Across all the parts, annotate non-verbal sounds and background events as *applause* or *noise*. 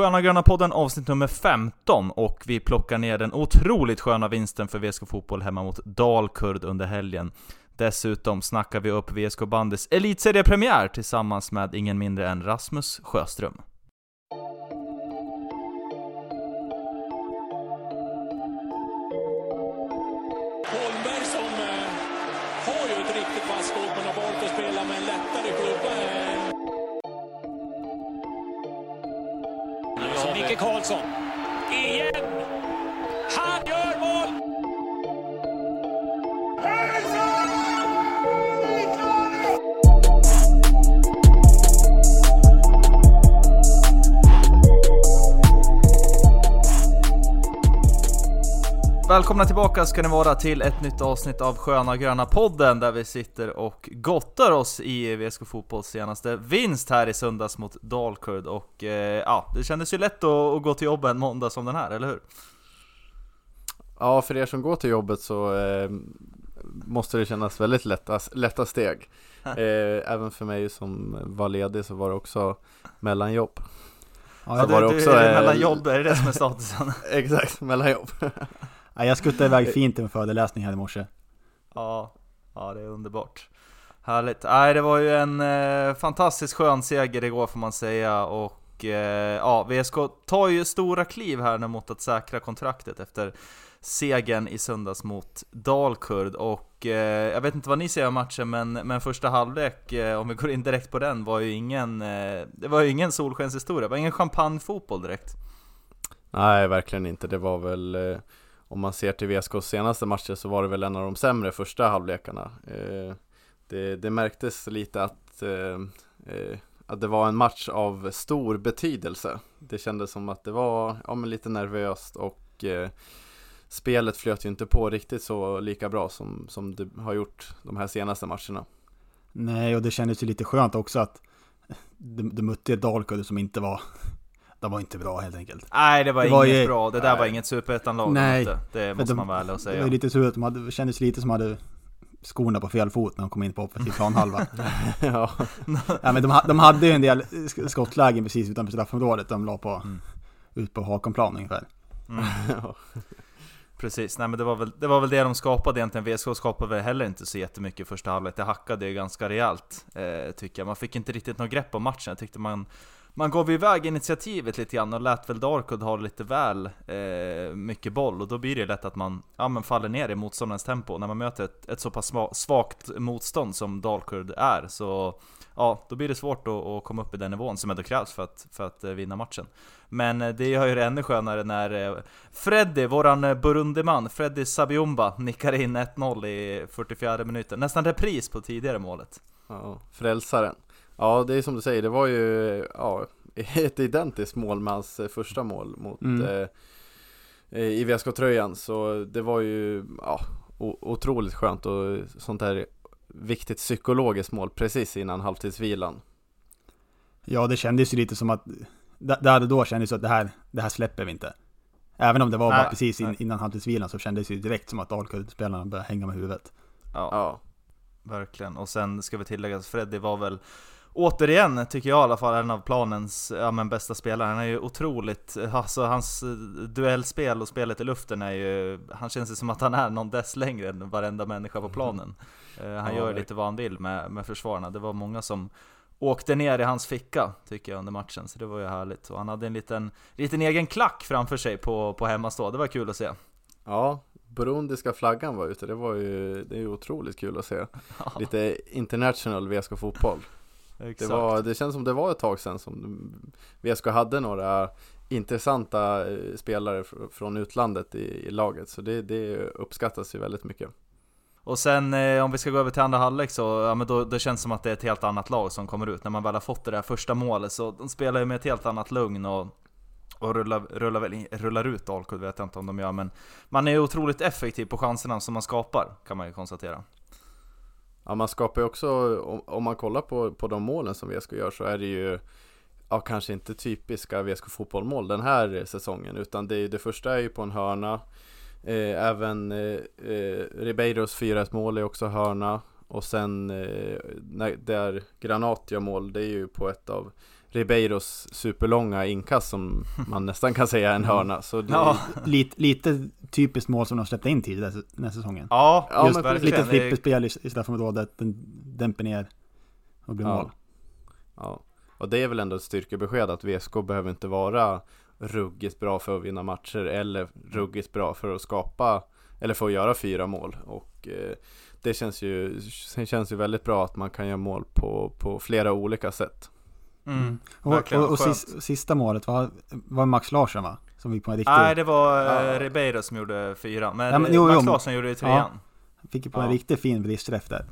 Sköna Gröna podden avsnitt nummer 15 och vi plockar ner den otroligt sköna vinsten för VSK Fotboll hemma mot Dalkurd under helgen. Dessutom snackar vi upp VSK Bandys elitseriepremiär tillsammans med ingen mindre än Rasmus Sjöström. Välkomna tillbaka ska ni vara till ett nytt avsnitt av Sköna Gröna podden där vi sitter och gottar oss i VSK Fotbolls senaste vinst här i söndags mot Dalkurd och eh, ja, det kändes ju lätt att, att gå till jobbet en måndag som den här, eller hur? Ja, för er som går till jobbet så eh, måste det kännas väldigt lätta, lätta steg. *laughs* Eh, även för mig som var ledig så var det också mellanjobb. Ja, Så du, var det du också, är eh, mellan jobb, är det det som är statusen? *laughs* Exakt, mellanjobb. *laughs* Ja, jag skuttade iväg fint till en föreläsning här i morse. Ja, ja det är underbart. Härligt. Nej, det var ju en eh, fantastiskt skön seger igår får man säga och eh, ja, VSK tar ju stora kliv här nu mot att säkra kontraktet efter segern i söndags mot Dalkurd och eh, jag vet inte vad ni säger om matchen men, men första halvlek, eh, om vi går in direkt på den, var ju ingen, eh, det var ju ingen solskenshistoria, det var ingen champagnefotboll direkt. Nej, verkligen inte. Det var väl, eh, om man ser till VSKs senaste matcher så var det väl en av de sämre första halvlekarna. Eh, det, det märktes lite att, eh, eh, att det var en match av stor betydelse. Det kändes som att det var ja, men lite nervöst och eh, spelet flöt ju inte på riktigt så lika bra som, som det har gjort de här senaste matcherna. Nej, och det kändes ju lite skönt också att det de mötte ett Dalkurd som inte var... De var inte bra helt enkelt. Nej, det var, Det var inget ju- bra, det där var Nej. inget superettan-lag Nej, de det måste de- man ärlig och Det var säga. lite sur att de hade, kändes lite som att de hade skorna på fel fot när de kom in på offensiv planhalva. *laughs* ja, ja, men de, de hade ju en del sk- skottlägen precis utanför straffområdet de la på, Mm. ut på Hakonplan ungefär. Mm. *laughs* ja. Precis, nej men det var, väl, det var väl det de skapade egentligen. VSK skapade väl heller inte så jättemycket i första halvlek. Det hackade ju ganska rejält, eh, tycker jag. Man fick inte riktigt något grepp om matchen. Jag tyckte man, man gav iväg initiativet lite grann och lät väl Darkud ha lite väl eh, mycket boll. Och då blir det lätt att man ja, men faller ner i motståndarens tempo. När man möter ett, ett så pass svagt motstånd som Dalkurd är, så ja, då blir det svårt att, att komma upp i den nivån som ändå krävs för att, för att eh, vinna matchen. Men eh, det gör ju det ännu skönare när eh, Freddy, våran Burundiman, Freddy Sabiumba nickar in 1-0 i 44 minuten. Nästan repris på tidigare målet. Ja, frälsaren. Ja, det är som du säger, det var ju ja, *laughs* ett identiskt mål med hans första mål mot Mm. eh, i VSK-tröjan. Så det var ju ja, otroligt skönt och sånt här viktigt psykologiskt mål precis innan halvtidsvilan. Ja, det kändes ju lite som att, det hade då kändes det att det här, det här släpper vi inte. Även om det var Nej, bara precis in, innan halvtidsvilan så kändes det ju direkt som att Dalkurd-spelarna började hänga med huvudet. Ja, Ja, verkligen. Och sen ska vi tillägga att Freddy var väl Återigen tycker jag i alla fall en av planens ja, men bästa spelare. Han är ju otroligt, alltså hans eh, duellspel och spelet i luften är ju, han känns ju som att han är någon dess längre än varenda människa på planen. Eh, han Ja, gör lite vad han vill med, med försvararna. Det var många som åkte ner i hans ficka tycker jag under matchen, så det var ju härligt. Och han hade en liten, liten egen klack framför sig på, på hemmastå, det var kul att se. ja burundiska flaggan var ute, det var ju, det är ju otroligt kul att se. *laughs* Lite international VSK-fotboll. Det, var, det känns som det var ett tag sedan som VSK hade några intressanta eh, spelare fr- från utlandet i, i laget så det, det uppskattas ju väldigt mycket. Och sen eh, om vi ska gå över till andra halvlek så, ja men då, då känns det som att det är ett helt annat lag som kommer ut. När man väl har fått det där första målet så de spelar ju med ett helt annat lugn och, och rullar, rullar, väl in, rullar ut Dalkurd vet jag inte om de gör men man är ju otroligt effektiv på chanserna som man skapar kan man ju konstatera. Ja man skapar ju också, om, om man kollar på, på de målen som VSK gör så är det ju Ja kanske inte typiska VSK fotbollmål den här säsongen utan det, är- det första är ju på en hörna. Eh, Även eh, eh, Ribeiros 4-1 mål är också hörna. Och sen eh, när, där Granat gör mål, det är ju på ett av Ribeiros superlånga inkast som man nästan kan säga är en hörna. Så det, Ja, Lite, lite typiskt mål som de släppte in tidigare den här säsongen. ja, Ja, just verkligen. Lite flipperspel i i straffområdet, den dämper ner och blir Ja. mål. Ja, och det är väl ändå ett styrkebesked att VSK behöver inte vara ruggigt bra för att vinna matcher eller ruggigt bra för att skapa eller för att göra fyra mål och eh, det känns ju, det känns ju väldigt bra att man kan göra mål på, på flera olika sätt. Mm. Och, och, och sista målet var, var Max Larsson va? Som gick på en riktig, Nej, det var Ja. uh, Ribeiro som gjorde fyran. Men Ja, men jo, Max jo. Larsson gjorde ju trean. fick ju på en Ja. riktigt fin bristträff där.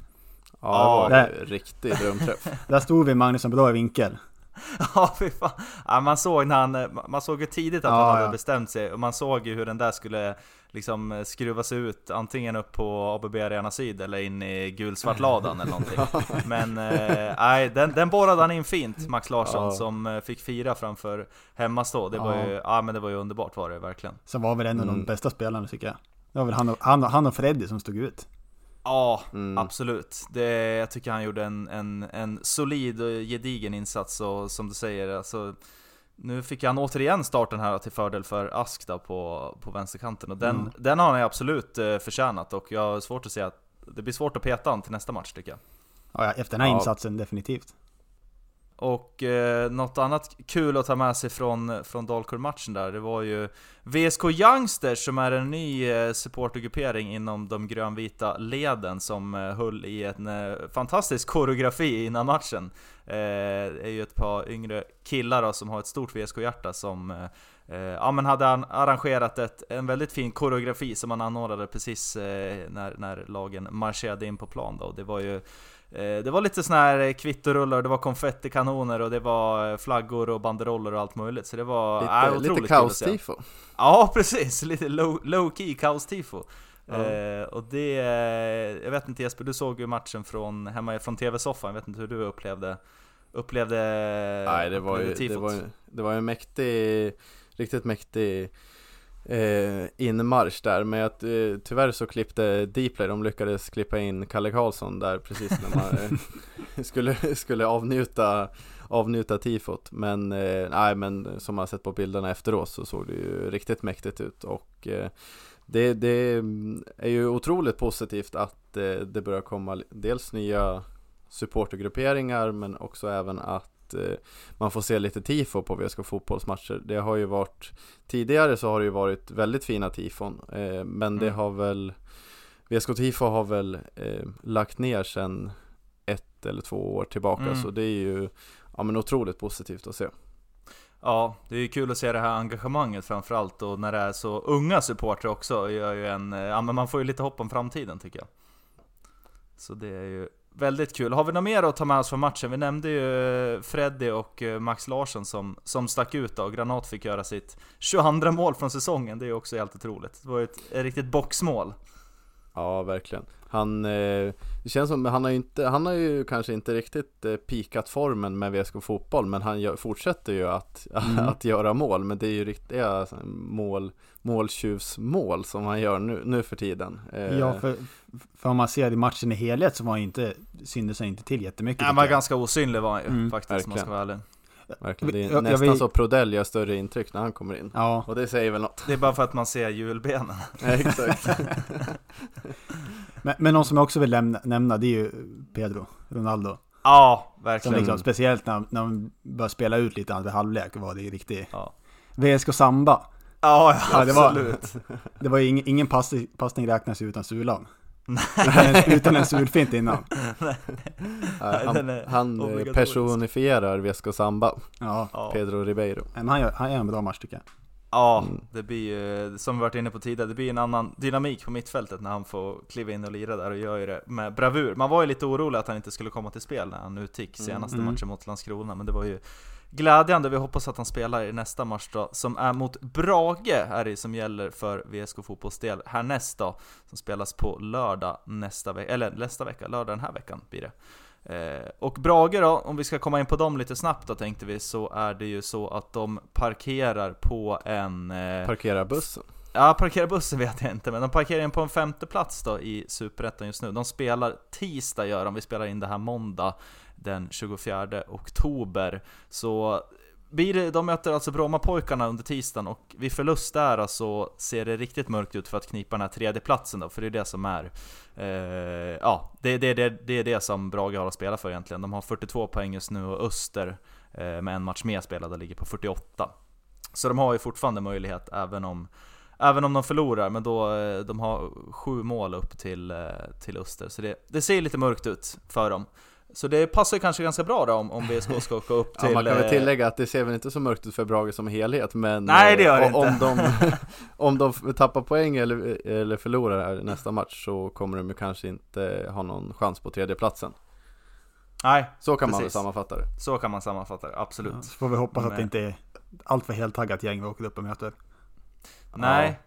Ja, Ja. det var en riktig drömträff. *laughs* Där stod vi Magnusson bra i vinkel. *laughs* Ja, fy fan. Ja, man såg när han, man såg ju tidigt att Ja, han hade ja. bestämt sig och man såg ju hur den där skulle liksom skruvas ut antingen upp på ABB Arena Syd eller in i gulsvartladan eller någonting. *laughs* Men eh, nej, den, den borrade han in fint, Max Larsson, Ja. som eh, fick fira framför hemmastå. Det var Ja. ju, ja men det var ju underbart var det verkligen. Som var väl en av de Mm. bästa spelarna tycker jag. Det var väl han och, han, och- han och Freddy som stod ut. Ja, Mm. absolut. Det, jag tycker han gjorde en, en, en solid och gedigen insats och som du säger, alltså nu fick han återigen starten här till fördel för Ask då på, på vänsterkanten och den, Mm. den har han absolut eh, förtjänat och jag har svårt att se att det blir svårt att peta han till nästa match tycker jag. Ja, ja, efter den här Ja. insatsen definitivt. Och eh, något annat kul att ta med sig från, från Dalkurd-matchen där, det var ju VSK Youngsters som är en ny eh, supportergruppering inom de grönvita leden som eh, höll i en eh, fantastisk koreografi innan matchen. Eh, det är ju ett par yngre killar då, som har ett stort VSK-hjärta som eh, eh, ja, men hade an- arrangerat ett, en väldigt fin koreografi som man anordnade precis eh, när, när lagen marscherade in på plan då. Det var ju det var lite såna här kvittorullar, det var konfettikanoner och det var eh, flaggor och banderoller och allt möjligt. Så det var Lite, äh, lite otroligt se. kaos-tifo. Ja *laughs* precis, lite low, low key kaos-tifo. Ja. Eh, och det, eh, jag vet inte Jesper, du såg ju matchen från, hemma från TV-soffan, jag vet inte hur du upplevde Upplevde Nej, det var ju, upplevde det tifot. var, ju- det var ju en mäktig, riktigt mäktig eh, inmarsch där. Men att, eh, tyvärr så klippte Dplay, de lyckades klippa in Kalle Karlsson där precis när man eh, *laughs* skulle, skulle avnjuta, avnjuta tifot. Men, eh, nej, men som man sett på bilderna efteråt så såg det ju riktigt mäktigt ut. Och eh, det, det mm, är ju otroligt positivt att eh, det börjar komma dels nya supportergrupperingar men också även att eh, man får se lite tifo på VSK fotbollsmatcher. Det har ju varit tidigare så har det ju varit väldigt fina tifon eh, men det Mm. har väl VSK tifo har väl eh, lagt ner sedan ett eller två år tillbaka Mm. så det är ju ja, men otroligt positivt att se. Ja, det är ju kul att se det här engagemanget framförallt och när det är så unga supportrar också gör ju en, ja men man får ju lite hopp om framtiden tycker jag. Så det är ju väldigt kul. Har vi något mer att ta med oss från matchen? Vi nämnde ju eh, Freddy och eh, Max Larsson som, som stack ut då, och Granat fick göra sitt 22 mål från säsongen, det är ju också helt otroligt. Det var ett, ett riktigt boxmål. Ja, verkligen. Han, eh, det känns som, han har ju inte, han har ju kanske inte riktigt eh, pikat formen med VSK fotboll, men han gör, fortsätter ju att, *laughs* Mm. att göra mål, men det är ju riktiga alltså, mål, måltjuvsmål som han gör nu, nu för tiden. Eh, Ja, för, för om man ser i matchen i helhet så var han inte, syntes han inte till jättemycket. Han var jag. ganska osynlig var han ju Mm, faktiskt, om man ska vara ärlig. verkligen. Det är Jag- jag nästan vill- så Prodell gör större intryck när han kommer in. Ja, Och det säger väl något. Det är bara för att man ser hjulbenen. *laughs* Exakt. *laughs* men, men någon som jag också vill lämna, nämna det är ju Pedro Ronaldo. Ja, Som verkligen. liksom, speciellt när, när de började spela ut lite andra halvlek var det riktigt Ja. VSK Samba. Ja, Ja, det var- absolut. *laughs* Det var ju ingen, ingen passning, passning räknas utan sulan. *laughs* en, utan en sulfint innan. *laughs* Ja, Den han han eh, personifierar VSK Samba, Ja, Ja. Pedro Ribeiro. men han gör, han gör en bra match tycker jag. Ja, Mm. det blir ju, som vi varit inne på tidigare, det blir en annan dynamik på mittfältet när han får kliva in och lira där och gör ju det med bravur. Man var ju lite orolig att han inte skulle komma till spel när han utgick senaste Mm. matchen mot Landskrona, men det var ju glädjande. Vi hoppas att han spelar i nästa match då, som är mot Brage, är det som gäller för VSK fotbollsdel härnäst då, som spelas på lördag nästa vecka, eller nästa vecka, lördag den här veckan blir det. Eh, och Brage då, om vi ska komma in på dem lite snabbt då tänkte vi, så är det ju så att de parkerar på en... Eh, Parkera bussen. Ja, parkera bussen vet jag inte, men de parkerar in på en femte plats då i Superettan just nu. De spelar tisdag gör de, vi spelar in det här måndag den 24 oktober. Så blir det, de möter alltså Brommapojkarna under tisdagen och vid förlust där så ser det riktigt mörkt ut för att knipa den här tredjeplatsen då, för det är det som är eh, Ja, det, det, det, det är det som Brage har att spela för egentligen. De har 42 poäng just nu och Öster eh, med en match mer spelad ligger på 48. Så de har ju fortfarande möjlighet även om Även om de förlorar, men då eh, de har sju mål upp till, eh, till Öster. Så det, det ser lite mörkt ut för dem. Så det passar kanske ganska bra då om, om VSK ska åka upp till... Ja, man kan väl eh, tillägga att det ser väl inte så mörkt ut för Brage som helhet men Nej, det gör det eh, om, inte. de, *laughs* om de tappar poäng eller, eller förlorar här nästa match så kommer de ju kanske inte ha någon chans på tredjeplatsen Nej, Så kan man väl Precis. sammanfatta det så kan man sammanfatta det, absolut. Ja, så får vi hoppas att Men- det inte är allt för heltaggat gäng vi åker upp och möter. Nej,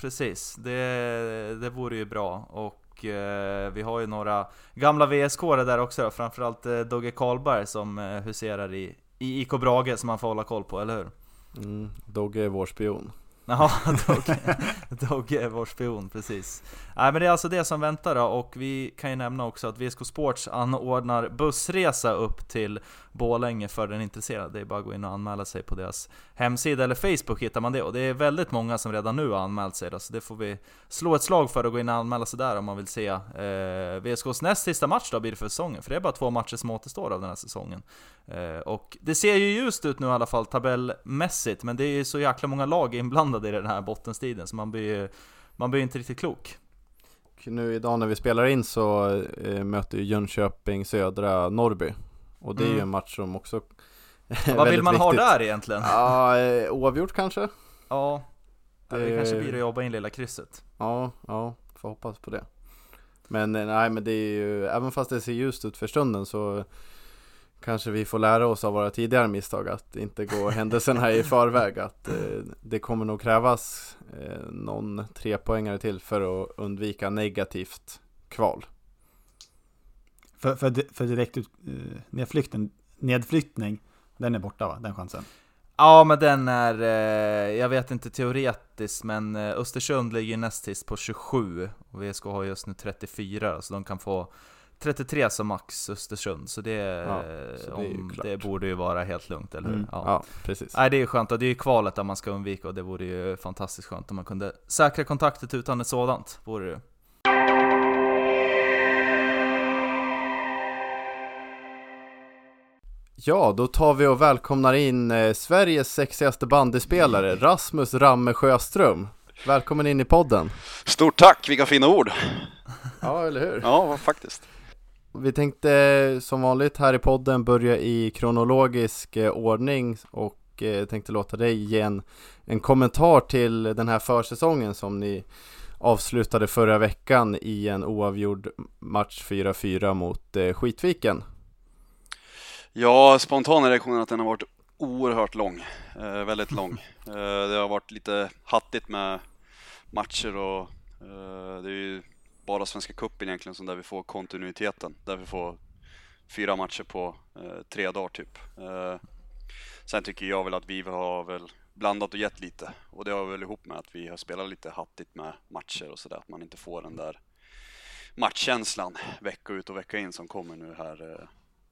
precis. Det, det vore ju bra. Och eh, vi har ju några gamla vsk där också då. Framförallt eh, Dogge Karlberg som eh, huserar i, i IK Brage som man får hålla koll på, eller hur? mm, Dogge är vår spion Jaha, *laughs* Dogge, Dogge är vår spion, precis. Nej men det är alltså det som väntar då, och vi kan ju nämna också att VSK Sports anordnar bussresa upp till Borlänge för den intresserade. Det är bara att gå in och anmäla sig på deras hemsida eller Facebook hittar man det. Och det är väldigt många som redan nu har anmält sig då, så det får vi slå ett slag för att gå in och anmäla sig där om man vill se eh, VSKs näst sista match då blir det för säsongen. För det är bara två matcher som återstår av den här säsongen. Eh, och det ser ju ljust ut nu i alla fall tabellmässigt, men det är ju så jäkla många lag inblandade i den här bottenstriden så man blir ju man blir ju inte riktigt klok. Nu idag när vi spelar in så eh, möter ju Jönköping Södra Norrby Och det är ju Mm. en match som också *laughs* är Vad vill man ha viktigt. där egentligen? Ja, eh, oavgjort kanske? Ja, det, Det- kanske blir att jobba in lilla krysset. Ja, ja, får hoppas på det Men eh, nej men det är ju, även fast det ser ljust ut för stunden så Kanske vi får lära oss av våra tidigare misstag att inte gå *laughs* händelserna i förväg att eh, det kommer nog krävas eh, någon trepoängare till för att undvika negativt kval För, för, för direkt ut, uh, nedflykten, nedflyttning, den är borta va? Den chansen. Ja men den är, eh, jag vet inte teoretiskt men eh, Östersund ligger näst sist på 27 och VSK har just nu 34 så de kan få 33 som max Östersund så det, Ja, så det om, det borde ju vara helt lugnt, eller hur? Mm. Ja. Ja, precis Nej det är ju skönt och det är ju kvalet där man ska undvika och det vore ju fantastiskt skönt om man kunde säkra kontaktet utan ett sådant, vore det ju. Ja, då tar vi och välkomnar in eh, Sveriges sexigaste bandyspelare Rasmus Ramme Sjöström Välkommen in i podden Stort tack, vilka fina ord! Ja, eller hur? Ja, faktiskt. Vi tänkte eh, som vanligt här i podden börja i kronologisk eh, ordning och eh, tänkte låta dig ge en, en kommentar till den här försäsongen som ni avslutade förra veckan i en oavgjord match 4-4 mot Skitviken. Ja, spontana reaktionen att den har varit oerhört lång. Eh, väldigt lång. *laughs* Eh, det har varit lite hattigt med matcher och eh, det är ju bara Svenska Cupen egentligen som där vi får kontinuiteten. Där vi får fyra matcher på eh, tre dagar typ. Eh, sen tycker jag väl att vi har väl blandat och gett lite och det har väl ihop med att vi har spelat lite hattigt med matcher och sådär. Att man inte får den där matchkänslan vecka ut och vecka in som kommer nu här, eh,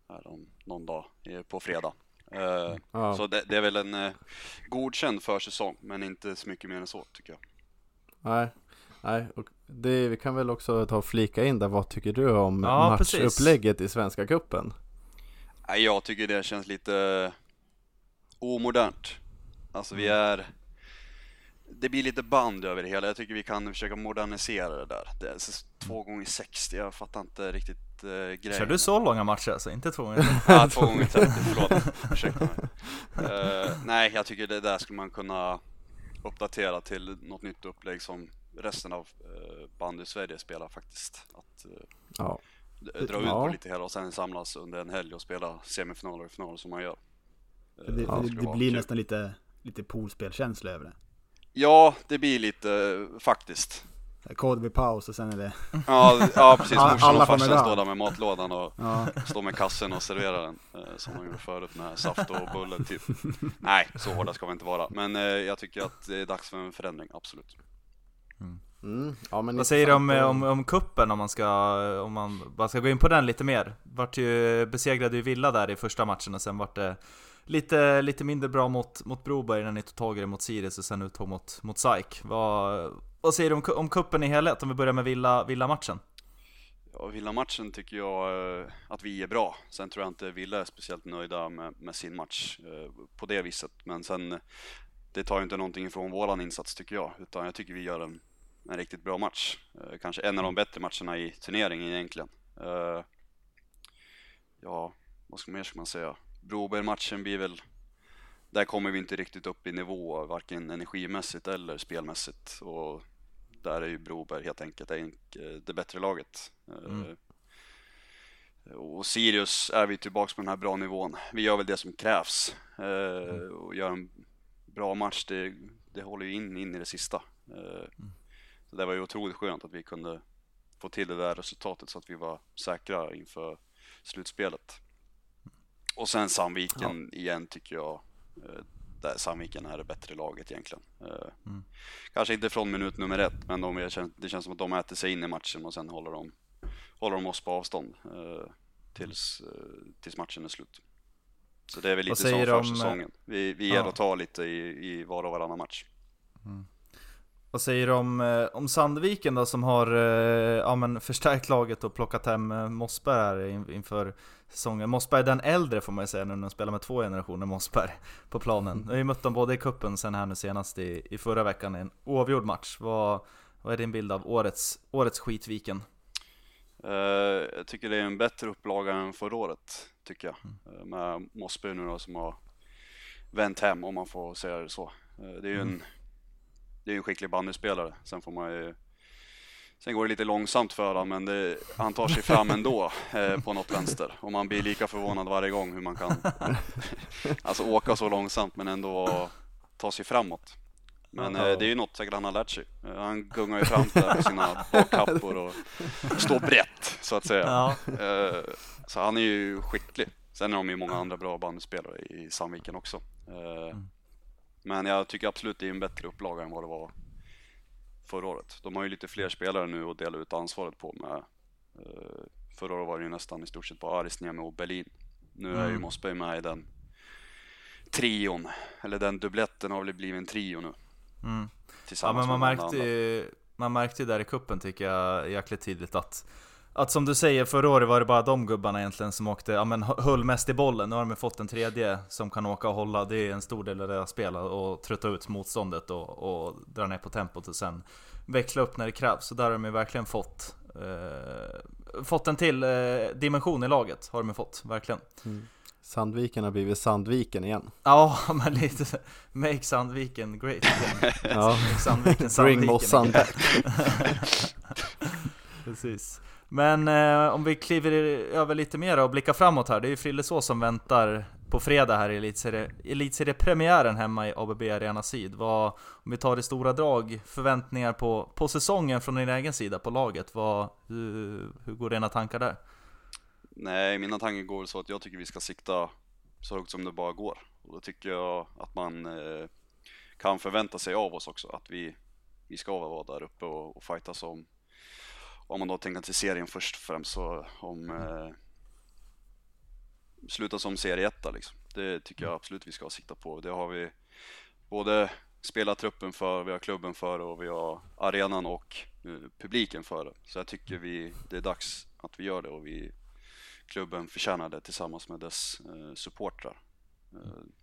här om någon dag eh, på fredag. Eh, Ja. Så det, det är väl en eh, godkänd försäsong men inte så mycket mer än så tycker jag. Nej, nej och det, vi kan väl också ta och flika in där, vad tycker du om Ja, precis. matchupplägget i Svenska? Nej, jag tycker det känns lite omodernt. Alltså vi är... Det blir lite band över det hela. Jag tycker vi kan försöka modernisera det där. Det är så två gånger 60, jag fattar inte riktigt eh, grejen. Kör du så långa matcher alltså? Inte två gånger? Ja, två gånger 30, förlåt. Ursäkta mig. Eh, nej, jag tycker det där skulle man kunna uppdatera till något nytt upplägg som resten av uh, bandy Sverige spelar faktiskt. Att eh, Ja, dra ut Ja. på lite hela och sen samlas under en helg och spela semifinaler och finaler som man gör. Eh, Det, det, skulle det blir kul. nästan lite, lite poolspelkänsla över det. Ja, det blir lite eh, faktiskt. Kod vid paus och sen är det... Ja, ja precis. *laughs* Morsan och farsan där. står där med matlådan och Ja, står med kassen och serverar den. eh, Som de gjorde förut med saft och bullar typ. Nej, så hårda ska vi inte vara. Men eh, jag tycker att det är dags för en förändring, absolut. Mm. Ja, men Vad säger du om, intressant. om, om kuppen om man ska, om man bara ska gå in på den lite mer? Vart ju, besegrade ju Villa där i första matchen och sen vart det lite, lite mindre bra mot, mot Broberg när ni tog tag i det mot Sirius och sen uttog mot, mot SAIK. Vad, vad säger du om, om kuppen i helhet? Om vi börjar med Villa, Villa-matchen? Ja, Villa-matchen tycker jag eh, att vi är bra. Sen tror jag inte Villa är speciellt nöjda med, med sin match eh, på det viset. Men sen, eh, det tar ju inte någonting ifrån våran insats tycker jag. Utan jag tycker vi gör en, en riktigt bra match. Eh, Kanske en av de bättre matcherna i turneringen egentligen. Eh, Ja, vad ska, mer ska man säga? Broberg-matchen blir väl... Där kommer vi inte riktigt upp i nivå, varken energimässigt eller spelmässigt. Och där är ju Broberg helt enkelt enk- eh, det bättre laget. Mm. Och Sirius är vi tillbaks på den här bra nivån. Vi gör väl det som krävs. eh, Och gör en bra match, det, det håller ju in, in i det sista. Eh, Så det var ju otroligt skönt att vi kunde få till det där resultatet så att vi var säkra inför slutspelet. Och sen Sandviken igen tycker jag. eh, Där Sandviken är det bättre laget egentligen. Eh, Mm. Kanske inte från minut nummer ett, men de, det känns som att de äter sig in i matchen och sen håller de, håller de oss på avstånd tills, tills matchen är slut. Så det är väl lite säger du om, försäsongen. Vi, vi ger ja. och tar lite i, i var och varannan match. Vad säger du om, eh, om Sandviken då som har eh, ja, men förstärkt laget och plockat hem eh, Mossberg här in, inför säsongen? Mossberg är den äldre får man ju säga nu när de spelar med två generationer Mossberg på planen. Vi har ju mött dem både i kuppen sen här nu senast i, i förra veckan i en oavgjord match. Vad, vad är din bild av årets, årets Skitviken? Eh, jag tycker det är en bättre upplaga än förra året, tycker jag. Eh, med Mossberg nu då som har vänt hem, om man får säga det så. Eh, det är ju en, det är en skicklig bandyspelare. Sen får man ju Sen går det lite långsamt för honom, men det, han tar sig fram ändå *laughs* eh, på något vänster. Och man blir lika förvånad varje gång hur man kan *laughs* alltså åka så långsamt men ändå ta sig framåt. Men eh, det är ju något säkert han har lärt sig. Eh, han gungar ju fram där med sina *laughs* bakkappor och står brett så att säga. Ja, Eh, så han är ju skicklig. Sen är de ju många andra bra bandspelare i Sandviken också. Eh, Men jag tycker absolut det är en bättre upplaga än vad det var förra året. De har ju lite fler spelare nu att dela ut ansvaret på med. Förra året var det ju nästan i stort sett bara Arisniemi och Berlin. Nu är ju Mm. Mossberg med i den trion, eller den dubbletten har väl blivit en trio nu. Mm. ja men man märkte ju Man märkte ju där i kuppen tycker jag jäkligt tydligt att att som du säger, förra året var det bara de gubbarna egentligen som åkte, ja men höll mest i bollen. Nu har de fått en tredje som kan åka och hålla, det är en stor del av deras spel och trötta ut motståndet och, och dra ner på tempot och sen växla upp när det krävs. Så där har de ju verkligen fått eh, Fått en till eh, dimension i laget, har de fått, verkligen. Sandviken har blivit Sandviken igen. Ja, *laughs* men lite så- Make Sandviken great again. *laughs* Ja. Make Sandviken Bring Sandviken Mossan back. *laughs* Precis. Men eh, om vi kliver över lite mer och blickar framåt här. Det är ju Frillesås som väntar på fredag här i Elitserie- Elitseriepremiären hemma i ABB Arena Syd. Vad, om vi tar i stora drag, förväntningar på, på säsongen från din egen sida, på laget. Vad, hur, hur går dina tankar där? Nej, mina tankar går så att jag tycker vi ska sikta så högt som det bara går. Och då tycker jag att man eh, kan förvänta sig av oss också att vi, vi ska vara där uppe och, och fighta om, om man då tänker till serien först och främst, så om eh, sluta som serieetta liksom. Det tycker jag absolut vi ska sikta på. Det har vi både spelartruppen för, vi har klubben för och vi har arenan och eh, publiken för. Så jag tycker vi, det är dags att vi gör det och vi klubben förtjänar det tillsammans med dess eh, supportrar. Eh,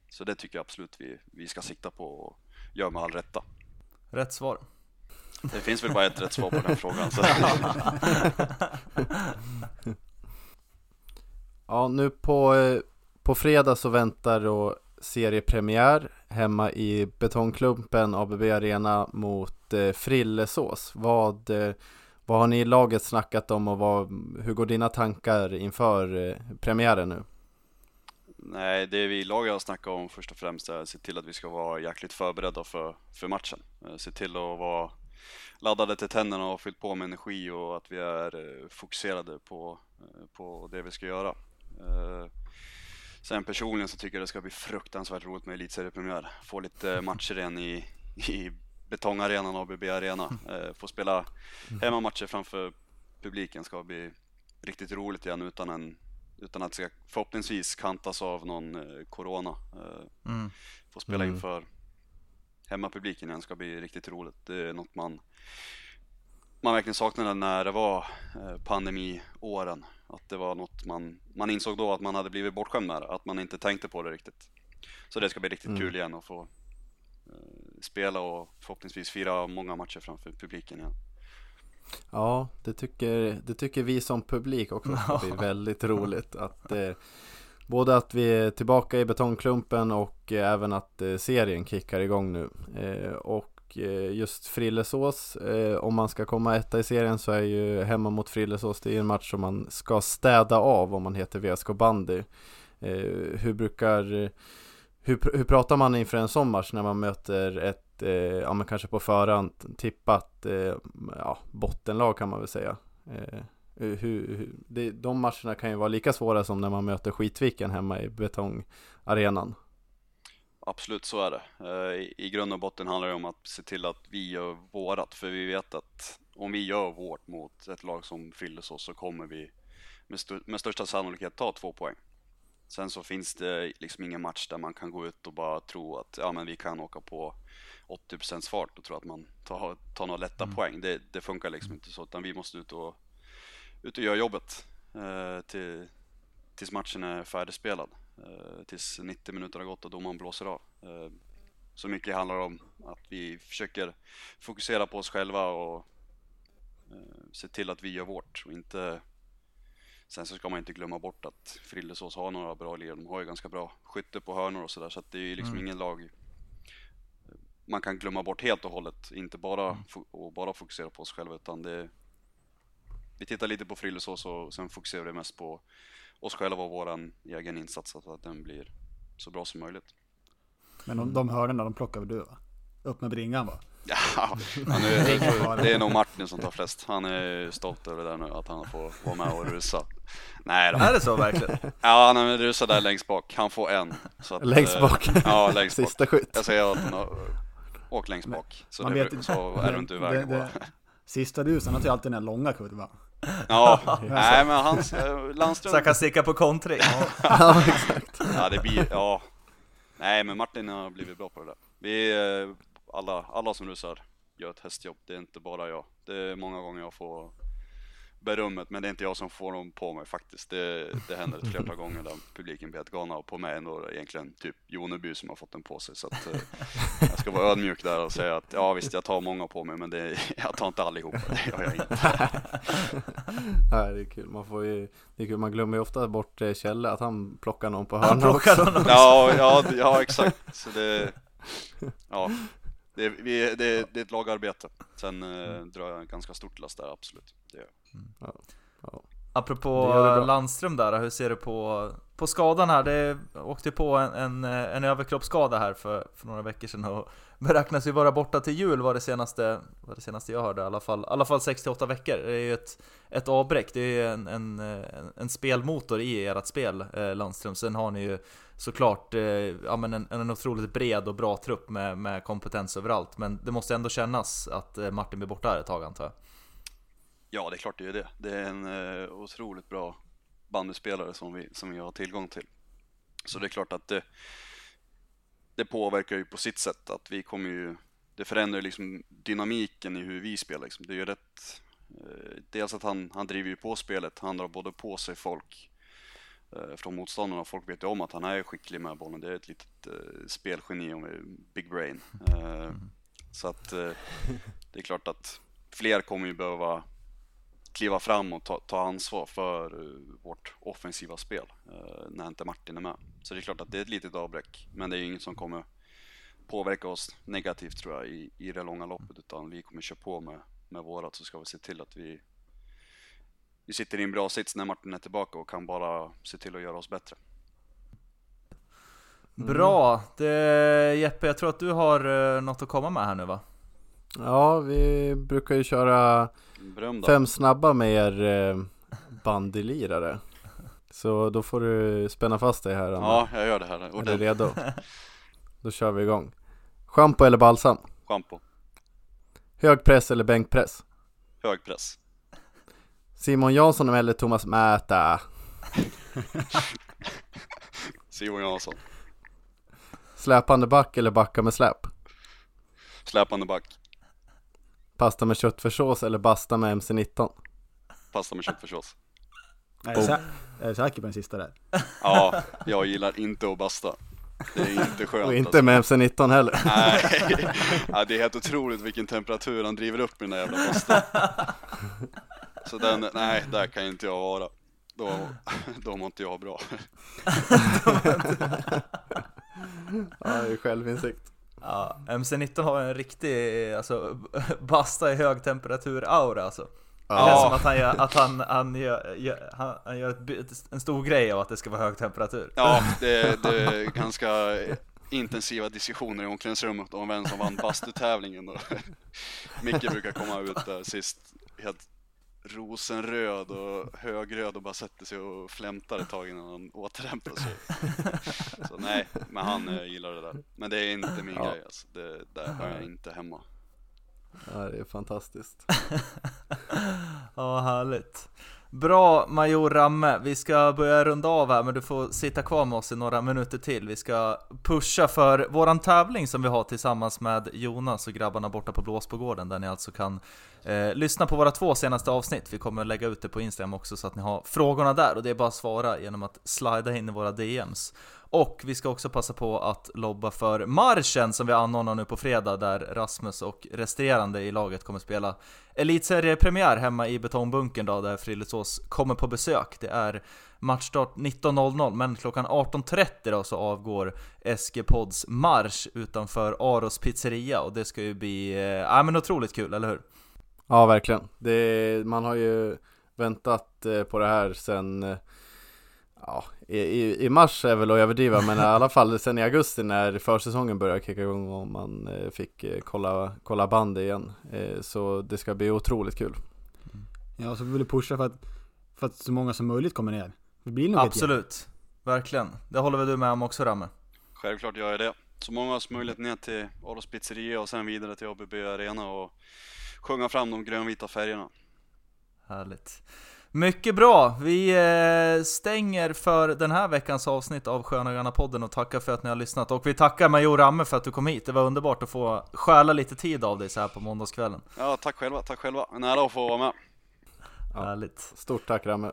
så det tycker jag absolut vi, vi ska sikta på och göra med all rätta. Rätt svar. Det finns väl bara ett rätt svar på den frågan. Så. *laughs* Ja, nu på, eh, på fredag så väntar då seriepremiär hemma i Betongklumpen ABB Arena mot eh, Frillesås. Vad, eh, vad har ni i laget snackat om och vad, hur går dina tankar inför eh, premiären nu? Nej, det vi i laget har snackat om först och främst är att se till att vi ska vara jäkligt förberedda för, för matchen. Eh, se till att vara laddade till tänderna och fyllt på med energi och att vi är eh, fokuserade på, på det vi ska göra. Sen personligen så tycker jag det ska bli fruktansvärt roligt med elitseriepremiär. Få lite matcher igen i, i betongarenan ABB Arena. Eh, få spela hemmamatcher framför publiken ska bli riktigt roligt igen utan, en, utan att det ska förhoppningsvis kantas av någon eh, Corona. Eh, Mm. få spela Mm. inför hemmapubliken igen ska bli riktigt roligt. Det är något man, man verkligen saknade när det var eh, pandemiåren. Att det var något man, man insåg då att man hade blivit bortskämd med det, att man inte tänkte på det riktigt. Så det ska bli riktigt Mm. kul igen att få eh, spela och förhoppningsvis fira många matcher framför publiken igen. Ja, det tycker, det tycker vi som publik också *laughs* ska bli väldigt roligt. Att, eh, både att vi är tillbaka i betongklumpen och eh, även att eh, serien kickar igång nu. Eh, och eh, just Frillesås, eh, om man ska komma etta i serien så är ju hemma mot Frillesås, det är en match som man ska städa av om man heter VSK bandy. Eh, hur brukar hur, pr- hur pratar man inför en sån match när man möter ett, eh, ja men kanske på förhand tippat, eh, ja, bottenlag kan man väl säga. Eh, eh, hur, hur, det, de matcherna kan ju vara lika svåra som när man möter Skitviken hemma i betongarenan. Absolut, så är det. Eh, I, I grund och botten handlar det om att se till att vi gör vårat, för vi vet att om vi gör vårt mot ett lag som fyller så kommer vi med, st med största sannolikhet ta två poäng. Sen så finns det liksom ingen match där man kan gå ut och bara tro att ja, men vi kan åka på 80% fart och tro att man tar, tar några lätta poäng. Det, det funkar liksom inte så, utan vi måste ut och, ut och göra jobbet eh, till, tills matchen är färdigspelad. Eh, tills 90 minuter har gått och domaren blåser av. Eh, så mycket handlar om att vi försöker fokusera på oss själva och eh, se till att vi gör vårt och inte Sen så ska man inte glömma bort att Frillesås har några bra led. De har ju ganska bra skytte på hörnor och sådär så att det är ju liksom ingen lag man kan glömma bort helt och hållet. Inte bara, fo- och bara fokusera på oss själva utan det Vi tittar lite på Frillesås och sen fokuserar vi mest på oss själva och våran egen insats så att den blir så bra som möjligt. Men de, de hörnorna, de plockar väl du va? Upp med bringan va? Ja, är, *laughs* det är nog Martin som tar flest. Han är stolt över det där nu, att han får vara med och rusa. Nej då. Är det så verkligen? *laughs* Ja, han är rusar där längst bak. Han får en. Så att, Längst eh, bak. Ja, längst bak. Sista skytt. Jag säger att han har åkt längst bak. Så, Man det, vet- så är du inte i vägen *laughs* det, bara. det, Sista dusen har ju alltid den här långa kurvan. *laughs* Ja, nej men hans, eh, Landström. Så jag kan sticka på kontring? ja, exakt. Ja, det blir, ja. Nej, men Martin har blivit bra på det där. Vi, eh, alla, alla som rusar gör ett hästjobb. Det är inte bara jag. Det är många gånger jag får berömmet, men det är inte jag som får dem på mig faktiskt. Det, det händer ett flertal gånger där publiken blir helt galna och på mig ändå egentligen typ Joneby som har fått den på sig. Så att, eh, jag ska vara ödmjuk där och säga att ja visst, jag tar många på mig, men det, jag tar inte allihopa. Det gör jag inte. *laughs* Ja, det är kul. Man får ju, det är kul. Man glömmer ju ofta bort eh, Kjelle, att han plockar någon på hörnan också. honom. Ja, ja, ja exakt. Så det, ja, det, är- vi, det, det är ett lagarbete. Sen eh, drar jag en ganska stort last där, absolut. Det gör jag. Apropå Det gör det bra. Landström där, hur ser du på, på skadan här? Det åkte på en, en, en överkroppsskada här för, för några veckor sedan och *laughs* beräknas ju vara borta till jul var det senaste, var det senaste jag hörde i alla fall. I alla fall 6-8 veckor. Det är ju ett, ett avbräck, det är ju en, en, en, en spelmotor i ert spel, eh, Landström. Sen har ni ju såklart eh, ja, men en, en otroligt bred och bra trupp med, med kompetens överallt. Men det måste ändå kännas att eh, Martin blir borta här ett tag antar jag. Ja, det är klart det är det. Det är en eh, otroligt bra bandyspelare som vi, som vi har tillgång till. Så det är klart att det, det påverkar ju på sitt sätt att vi kommer ju, det förändrar liksom dynamiken i hur vi spelar. Liksom. Det är ju rätt, eh, dels att han, han driver ju på spelet, han drar både på sig folk eh, från motståndarna. Folk vet ju om att han är skicklig med bollen. Det är ett litet eh, spelgeni och big brain. Eh, Så att eh, det är klart att fler kommer ju behöva kliva fram och ta, ta ansvar för eh, vårt offensiva spel eh, när inte Martin är med. Så det är klart att det är ett litet avbräck, men det är ju inget som kommer påverka oss negativt tror jag i, i det långa loppet, utan vi kommer köra på med, med vårat så ska vi se till att vi vi sitter i en bra sits när Martin är tillbaka och kan bara se till att göra oss bättre. Bra! Det, Jeppe, jag tror att du har eh, något att komma med här nu va? Ja, vi brukar ju köra Berömda. fem snabba med er eh, bandylirare. Så då får du spänna fast dig här Anna. Ja, jag gör det här. Är du redo? *laughs* Då kör vi igång. Shampoo eller balsam? Schampo. Hög press eller bänkpress? Hög press. Simon Jansson eller Thomas Mäta? *laughs* Simon Jansson. Släpande back eller backa med släp? Släpande back. Pasta med köttfärssås eller basta med MC-19? Pasta med köttfärssås. Jag är, sä- jag är säker på den sista där. Ja, jag gillar inte att basta. Det är inte skönt Och inte med MC-19 heller. alltså. Nej, ja, det är helt otroligt vilken temperatur han driver upp i den där jävla bastan. Så den, nej, där kan inte jag vara. Då, då mår inte jag bra. Ja, det är självinsikt. Ja, MC19 har en riktig, alltså, *laughs* basta i hög temperatur-aura alltså. Det känns som att han gör, att han, han gör, gör, han, han gör ett, en stor grej av att det ska vara hög temperatur. Ja, det, det är ganska intensiva diskussioner i omklädningsrummet om vem som vann bastutävlingen. *laughs* Micke brukar komma ut där sist helt rosenröd och högröd och bara sätter sig och flämtar ett tag innan han återhämtar sig. *laughs* Så nej, men han eh, gillar det där. Men det är inte min Ja. grej alltså. Det, där hör jag inte hemma. ja, det är fantastiskt. *laughs* Ja, härligt. Bra Major Ramme, vi ska börja runda av här men du får sitta kvar med oss i några minuter till. Vi ska pusha för våran tävling som vi har tillsammans med Jonas och grabbarna borta på Blåsbogården där ni alltså kan eh, lyssna på våra två senaste avsnitt. Vi kommer lägga ut det på Instagram också så att ni har frågorna där och det är bara att svara genom att slida in i våra DMs. Och vi ska också passa på att lobba för marschen som vi anordnar nu på fredag där Rasmus och resterande i laget kommer spela Elitseriepremiär hemma i betongbunkern då där Frillesås kommer på besök. Det är matchstart 19.00 men klockan 18.30 då så avgår SG Pods marsch utanför Aros pizzeria och det ska ju bli, ja ja men otroligt kul, eller hur? Ja, verkligen. Det, man har ju väntat eh, på det här sen eh, Ja, i, i, i mars är väl att överdriva, men i alla fall sen i augusti när försäsongen började kicka igång och man eh, fick eh, kolla, kolla band igen. Eh, så det ska bli otroligt kul. Ja, så vi vill pusha för att, för att så många som möjligt kommer ner. Det blir nog. Absolut, verkligen. Det håller väl du med om också Ramme? Självklart gör jag det. Så många som möjligt ner till Aros pizzeria och sen vidare till ABB Arena och sjunga fram de grönvita färgerna. Härligt. Mycket bra! Vi eh, stänger för den här veckans avsnitt av Sköna Gröna podden och tackar för att ni har lyssnat. Och vi tackar Major Ramme för att du kom hit. Det var underbart att få stjäla lite tid av dig så här på måndagskvällen. Ja, tack själva, tack själva. En ära att få vara med. Ja. Härligt. Stort tack Ramme!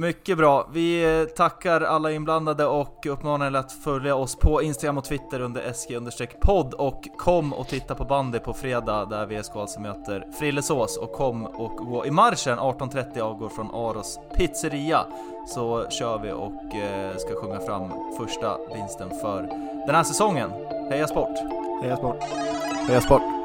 Mycket bra. Vi tackar alla inblandade och uppmanar er att följa oss på Instagram och Twitter under SG-podd och kom och titta på bandy på fredag där VSK alltså möter Frillesås och kom och gå i marschen 18.30 avgår från Aros pizzeria så kör vi och eh, ska sjunga fram första vinsten för den här säsongen. Heja sport! Heja sport! Heja sport!